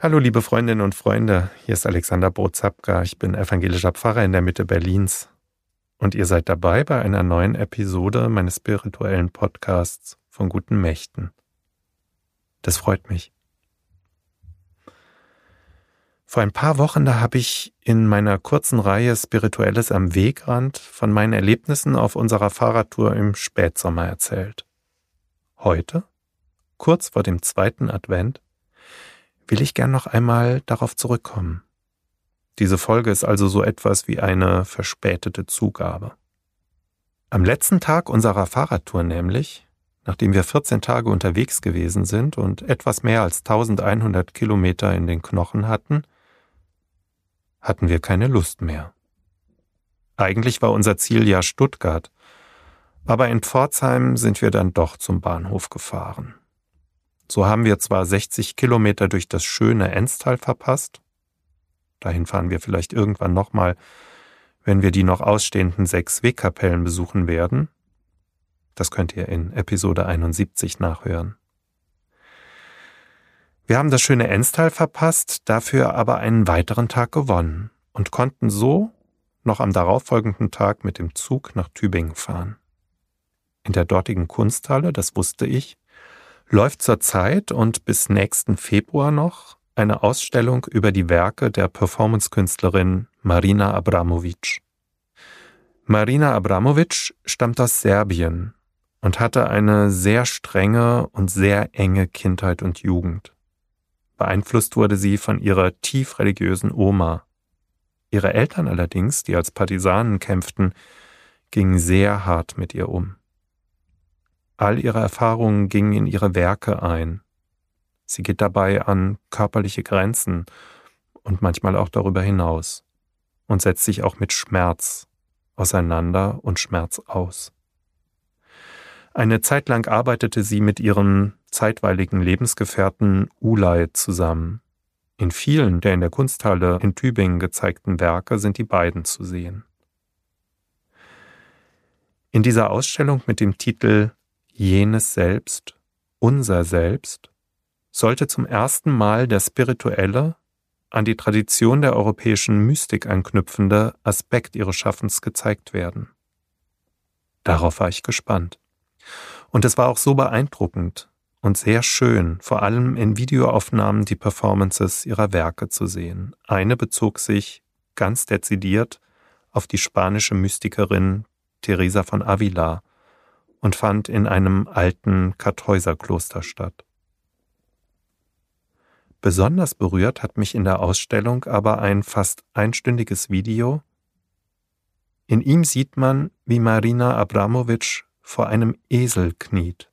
Hallo liebe Freundinnen und Freunde, hier ist Alexander Brozapka, ich bin evangelischer Pfarrer in der Mitte Berlins und ihr seid dabei bei einer neuen Episode meines spirituellen Podcasts von guten Mächten. Das freut mich. Vor ein paar Wochen, da habe ich in meiner kurzen Reihe Spirituelles am Wegrand von meinen Erlebnissen auf unserer Fahrradtour im Spätsommer erzählt. Heute, kurz vor dem zweiten Advent, will ich gern noch einmal darauf zurückkommen. Diese Folge ist also so etwas wie eine verspätete Zugabe. Am letzten Tag unserer Fahrradtour nämlich, nachdem wir 14 Tage unterwegs gewesen sind und etwas mehr als 1100 Kilometer in den Knochen hatten, hatten wir keine Lust mehr. Eigentlich war unser Ziel ja Stuttgart, aber in Pforzheim sind wir dann doch zum Bahnhof gefahren. So haben wir zwar 60 Kilometer durch das schöne Enstal verpasst, dahin fahren wir vielleicht irgendwann nochmal, wenn wir die noch ausstehenden sechs Wegkapellen besuchen werden. Das könnt ihr in Episode 71 nachhören. Wir haben das schöne Enstal verpasst, dafür aber einen weiteren Tag gewonnen und konnten so noch am darauffolgenden Tag mit dem Zug nach Tübingen fahren. In der dortigen Kunsthalle, das wusste ich, läuft zurzeit und bis nächsten Februar noch eine Ausstellung über die Werke der Performancekünstlerin Marina Abramovic. Marina Abramovic stammt aus Serbien und hatte eine sehr strenge und sehr enge Kindheit und Jugend. Beeinflusst wurde sie von ihrer tief religiösen Oma. Ihre Eltern allerdings, die als Partisanen kämpften, gingen sehr hart mit ihr um. All ihre Erfahrungen gingen in ihre Werke ein. Sie geht dabei an körperliche Grenzen und manchmal auch darüber hinaus und setzt sich auch mit Schmerz auseinander und Schmerz aus. Eine Zeit lang arbeitete sie mit ihrem zeitweiligen Lebensgefährten Ulay zusammen. In vielen der in der Kunsthalle in Tübingen gezeigten Werke sind die beiden zu sehen. In dieser Ausstellung mit dem Titel jenes Selbst, unser Selbst, sollte zum ersten Mal der spirituelle, an die Tradition der europäischen Mystik anknüpfende Aspekt ihres Schaffens gezeigt werden. Darauf war ich gespannt. Und es war auch so beeindruckend und sehr schön, vor allem in Videoaufnahmen die Performances ihrer Werke zu sehen. Eine bezog sich ganz dezidiert auf die spanische Mystikerin Teresa von Avila, und fand in einem alten Kartäuserkloster statt. Besonders berührt hat mich in der Ausstellung aber ein fast einstündiges Video. In ihm sieht man, wie Marina Abramovic vor einem Esel kniet.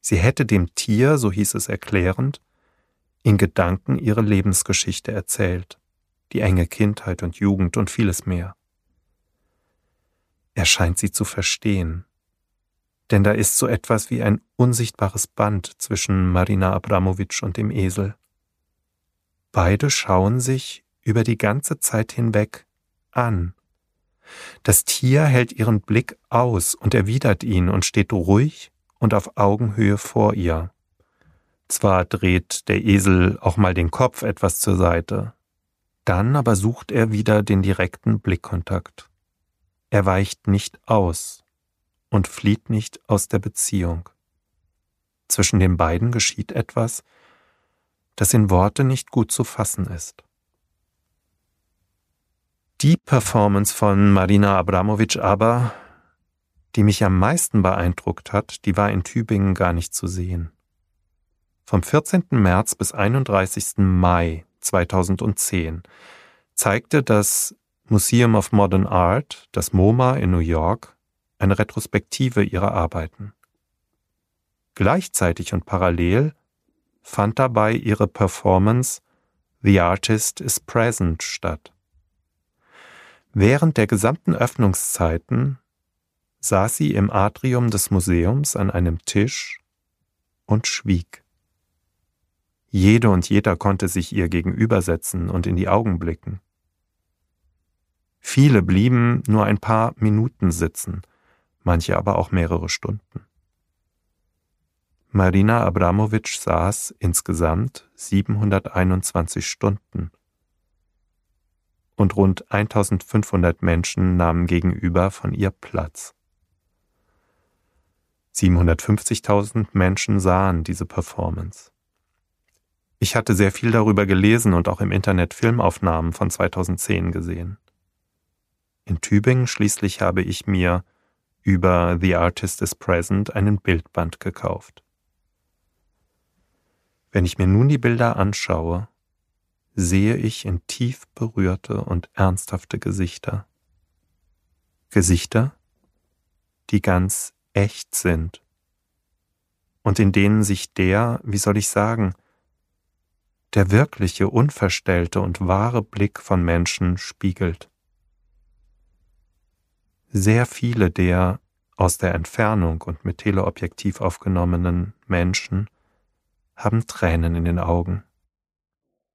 Sie hätte dem Tier, so hieß es erklärend, in Gedanken ihre Lebensgeschichte erzählt, die enge Kindheit und Jugend und vieles mehr. Er scheint sie zu verstehen. Denn da ist so etwas wie ein unsichtbares Band zwischen Marina Abramowitsch und dem Esel. Beide schauen sich über die ganze Zeit hinweg an. Das Tier hält ihren Blick aus und erwidert ihn und steht ruhig und auf Augenhöhe vor ihr. Zwar dreht der Esel auch mal den Kopf etwas zur Seite, dann aber sucht er wieder den direkten Blickkontakt. Er weicht nicht aus und flieht nicht aus der Beziehung. Zwischen den beiden geschieht etwas, das in Worte nicht gut zu fassen ist. Die Performance von Marina Abramovic aber, die mich am meisten beeindruckt hat, die war in Tübingen gar nicht zu sehen. Vom 14. März bis 31. Mai 2010 zeigte das Museum of Modern Art, das MoMA in New York, eine Retrospektive ihrer Arbeiten. Gleichzeitig und parallel fand dabei ihre Performance The Artist is Present statt. Während der gesamten Öffnungszeiten saß sie im Atrium des Museums an einem Tisch und schwieg. Jede und jeder konnte sich ihr gegenübersetzen und in die Augen blicken. Viele blieben nur ein paar Minuten sitzen, manche aber auch mehrere Stunden. Marina Abramovic saß insgesamt 721 Stunden und rund 1500 Menschen nahmen gegenüber von ihr Platz. 750.000 Menschen sahen diese Performance. Ich hatte sehr viel darüber gelesen und auch im Internet Filmaufnahmen von 2010 gesehen. In Tübingen schließlich habe ich mir über The Artist is Present einen Bildband gekauft. Wenn ich mir nun die Bilder anschaue, sehe ich in tief berührte und ernsthafte Gesichter. Gesichter, die ganz echt sind und in denen sich der, wie soll ich sagen, der wirkliche, unverstellte und wahre Blick von Menschen spiegelt. Sehr viele der aus der Entfernung und mit Teleobjektiv aufgenommenen Menschen haben Tränen in den Augen,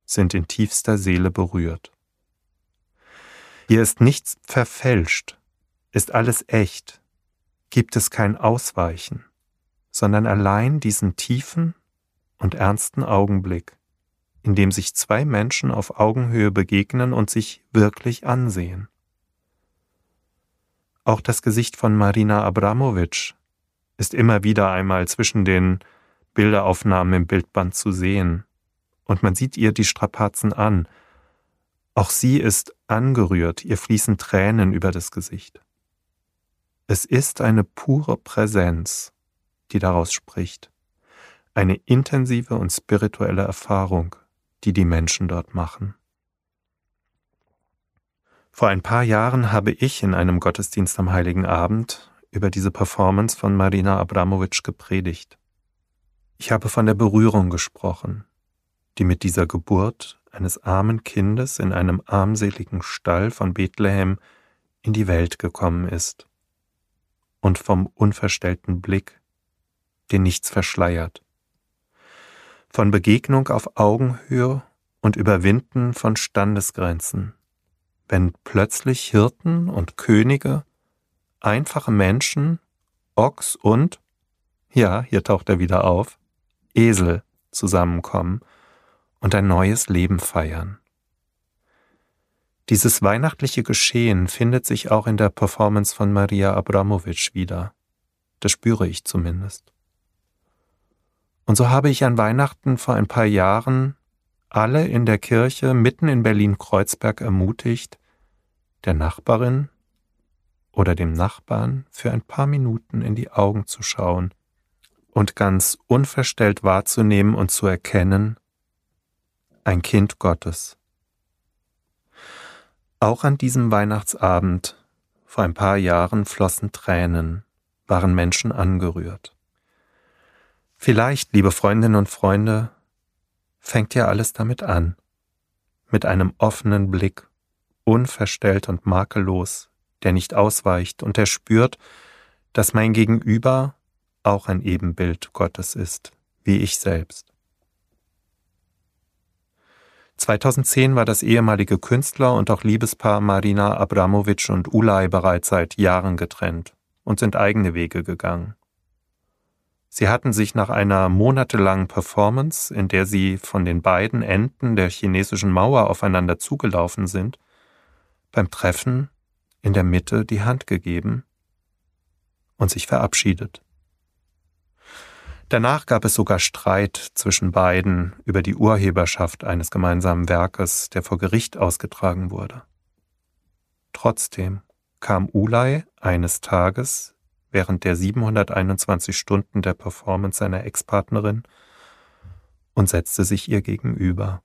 sind in tiefster Seele berührt. Hier ist nichts verfälscht, ist alles echt, gibt es kein Ausweichen, sondern allein diesen tiefen und ernsten Augenblick, in dem sich zwei Menschen auf Augenhöhe begegnen und sich wirklich ansehen. Auch das Gesicht von Marina Abramovic ist immer wieder einmal zwischen den Bilderaufnahmen im Bildband zu sehen, und man sieht ihr die Strapazen an. Auch sie ist angerührt, ihr fließen Tränen über das Gesicht. Es ist eine pure Präsenz, die daraus spricht, eine intensive und spirituelle Erfahrung, die die Menschen dort machen. Vor ein paar Jahren habe ich in einem Gottesdienst am heiligen Abend über diese Performance von Marina Abramovic gepredigt. Ich habe von der Berührung gesprochen, die mit dieser Geburt eines armen Kindes in einem armseligen Stall von Bethlehem in die Welt gekommen ist, und vom unverstellten Blick, den nichts verschleiert von Begegnung auf Augenhöhe und Überwinden von Standesgrenzen, wenn plötzlich Hirten und Könige, einfache Menschen, Ochs und, ja, hier taucht er wieder auf, Esel zusammenkommen und ein neues Leben feiern. Dieses weihnachtliche Geschehen findet sich auch in der Performance von Maria Abramovic wieder. Das spüre ich zumindest. Und so habe ich an Weihnachten vor ein paar Jahren alle in der Kirche mitten in Berlin-Kreuzberg ermutigt, der Nachbarin oder dem Nachbarn für ein paar Minuten in die Augen zu schauen und ganz unverstellt wahrzunehmen und zu erkennen, ein Kind Gottes. Auch an diesem Weihnachtsabend vor ein paar Jahren flossen Tränen, waren Menschen angerührt. Vielleicht, liebe Freundinnen und Freunde, fängt ja alles damit an, mit einem offenen Blick, unverstellt und makellos, der nicht ausweicht und der spürt, dass mein Gegenüber auch ein Ebenbild Gottes ist, wie ich selbst. 2010 war das ehemalige Künstler und auch Liebespaar Marina Abramovic und Ulay bereits seit Jahren getrennt und sind eigene Wege gegangen. Sie hatten sich nach einer monatelangen Performance, in der sie von den beiden Enden der chinesischen Mauer aufeinander zugelaufen sind, beim Treffen in der Mitte die Hand gegeben und sich verabschiedet. Danach gab es sogar Streit zwischen beiden über die Urheberschaft eines gemeinsamen Werkes, der vor Gericht ausgetragen wurde. Trotzdem kam Ulay eines Tages während der 721 Stunden der Performance seiner Ex-Partnerin und setzte sich ihr gegenüber.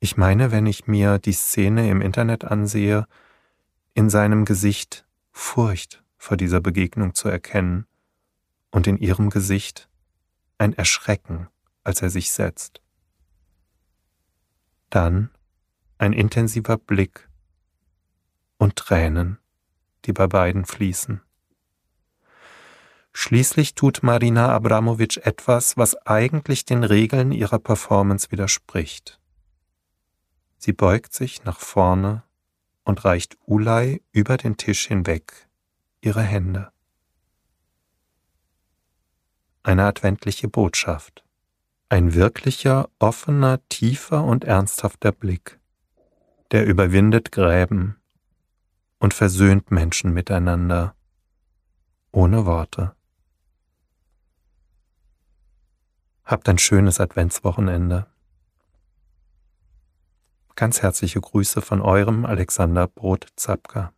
Ich meine, wenn ich mir die Szene im Internet ansehe, in seinem Gesicht Furcht vor dieser Begegnung zu erkennen und in ihrem Gesicht ein Erschrecken, als er sich setzt. Dann ein intensiver Blick und Tränen die bei beiden fließen. Schließlich tut Marina Abramovic etwas, was eigentlich den Regeln ihrer Performance widerspricht. Sie beugt sich nach vorne und reicht Ulay über den Tisch hinweg ihre Hände. eine adventliche Botschaft. Ein wirklicher, offener, tiefer und ernsthafter Blick, der überwindet Gräben und versöhnt Menschen miteinander, ohne Worte. Habt ein schönes Adventswochenende. Ganz herzliche Grüße von eurem Alexander Brot-Zapka.